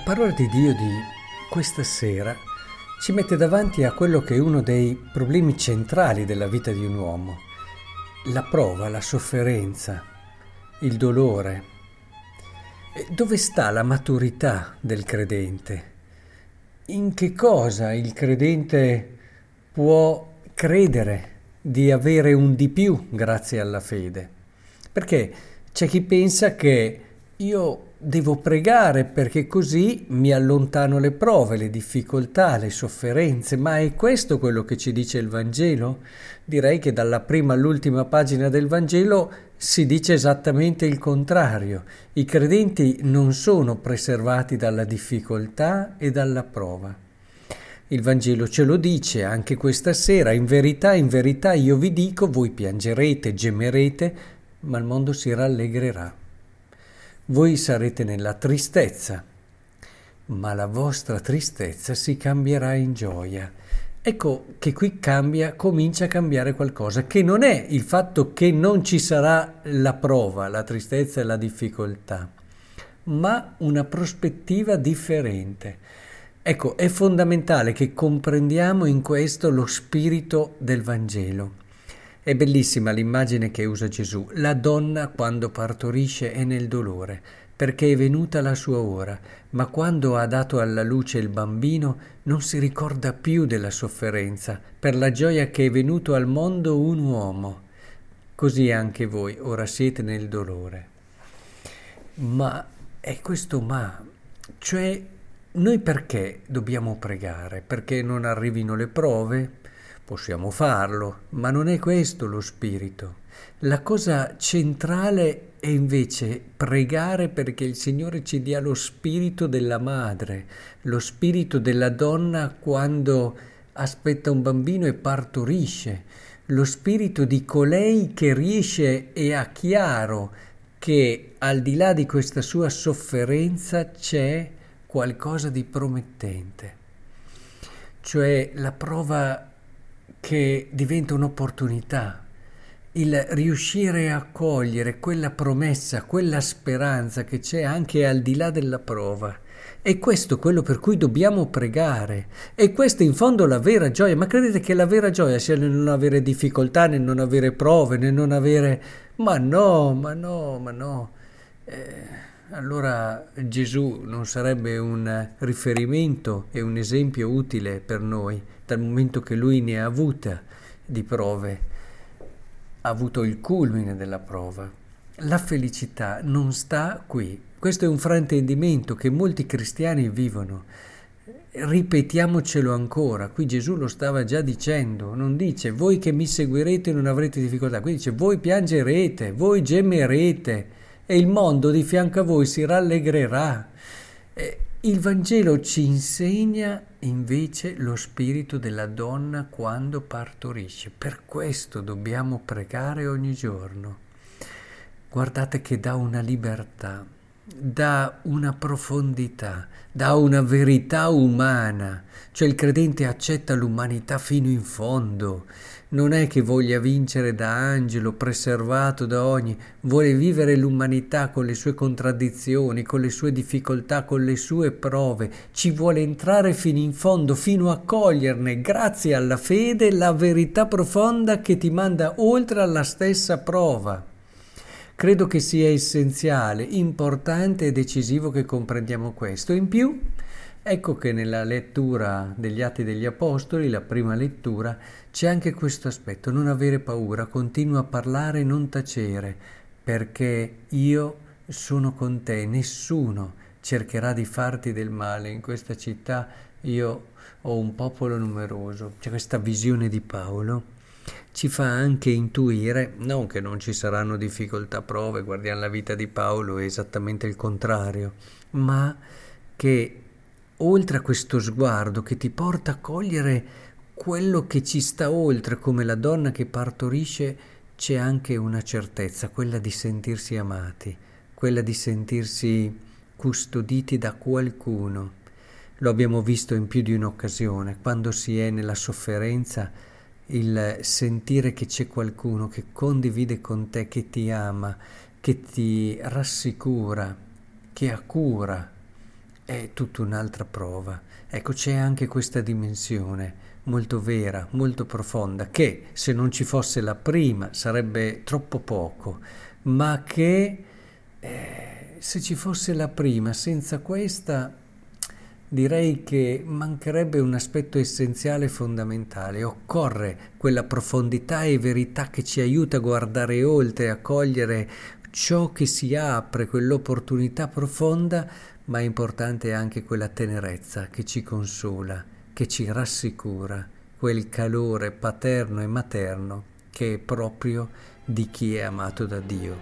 parola di Dio di questa sera ci mette davanti a quello che è uno dei problemi centrali della vita di un uomo, la prova, la sofferenza, il dolore. Dove sta la maturità del credente? In che cosa il credente può credere di avere un di più grazie alla fede? Perché c'è chi pensa che io devo pregare perché così mi allontano le prove, le difficoltà, le sofferenze, ma è questo quello che ci dice il Vangelo? Direi che dalla prima all'ultima pagina del Vangelo si dice esattamente il contrario. I credenti non sono preservati dalla difficoltà e dalla prova. Il Vangelo ce lo dice anche questa sera, in verità, in verità io vi dico, voi piangerete, gemerete, ma il mondo si rallegrerà voi sarete nella tristezza, ma la vostra tristezza si cambierà in gioia. Ecco che qui cambia, comincia a cambiare qualcosa, che non è il fatto che non ci sarà la prova, la tristezza e la difficoltà, ma una prospettiva differente. Ecco, è fondamentale che comprendiamo in questo lo spirito del Vangelo. È bellissima l'immagine che usa Gesù. La donna quando partorisce è nel dolore, perché è venuta la sua ora, ma quando ha dato alla luce il bambino non si ricorda più della sofferenza, per la gioia che è venuto al mondo un uomo. Così anche voi ora siete nel dolore. Ma è questo ma, cioè noi perché dobbiamo pregare? Perché non arrivino le prove? Possiamo farlo, ma non è questo lo spirito. La cosa centrale è invece pregare perché il Signore ci dia lo spirito della madre, lo spirito della donna quando aspetta un bambino e partorisce, lo spirito di colei che riesce e ha chiaro che al di là di questa sua sofferenza c'è qualcosa di promettente, cioè la prova che diventa un'opportunità, il riuscire a cogliere quella promessa, quella speranza che c'è anche al di là della prova. E questo è quello per cui dobbiamo pregare. E questa è in fondo la vera gioia. Ma credete che la vera gioia sia nel non avere difficoltà, nel non avere prove, nel non avere... Ma no, ma no, ma no. Eh allora Gesù non sarebbe un riferimento e un esempio utile per noi, dal momento che lui ne ha avuta di prove, ha avuto il culmine della prova. La felicità non sta qui. Questo è un fraintendimento che molti cristiani vivono. Ripetiamocelo ancora, qui Gesù lo stava già dicendo, non dice voi che mi seguirete non avrete difficoltà, qui dice voi piangerete, voi gemerete, e il mondo di fianco a voi si rallegrerà. Il Vangelo ci insegna invece lo spirito della donna quando partorisce. Per questo dobbiamo pregare ogni giorno. Guardate che dà una libertà, dà una profondità, dà una verità umana, cioè il credente accetta l'umanità fino in fondo. Non è che voglia vincere da angelo, preservato da ogni, vuole vivere l'umanità con le sue contraddizioni, con le sue difficoltà, con le sue prove, ci vuole entrare fino in fondo, fino a coglierne, grazie alla fede, la verità profonda che ti manda oltre alla stessa prova. Credo che sia essenziale, importante e decisivo che comprendiamo questo. In più, Ecco che nella lettura degli Atti degli Apostoli, la prima lettura, c'è anche questo aspetto, non avere paura, continua a parlare, non tacere, perché io sono con te, nessuno cercherà di farti del male. In questa città io ho un popolo numeroso. C'è questa visione di Paolo ci fa anche intuire, non che non ci saranno difficoltà, prove, guardiamo la vita di Paolo, è esattamente il contrario, ma che oltre a questo sguardo che ti porta a cogliere quello che ci sta oltre, come la donna che partorisce, c'è anche una certezza, quella di sentirsi amati, quella di sentirsi custoditi da qualcuno. Lo abbiamo visto in più di un'occasione, quando si è nella sofferenza, il sentire che c'è qualcuno che condivide con te, che ti ama, che ti rassicura, che ha cura è tutta un'altra prova. Ecco, c'è anche questa dimensione molto vera, molto profonda, che se non ci fosse la prima sarebbe troppo poco, ma che eh, se ci fosse la prima senza questa direi che mancherebbe un aspetto essenziale e fondamentale. Occorre quella profondità e verità che ci aiuta a guardare oltre, a cogliere ciò che si apre, quell'opportunità profonda, ma è importante anche quella tenerezza che ci consola, che ci rassicura, quel calore paterno e materno che è proprio di chi è amato da Dio.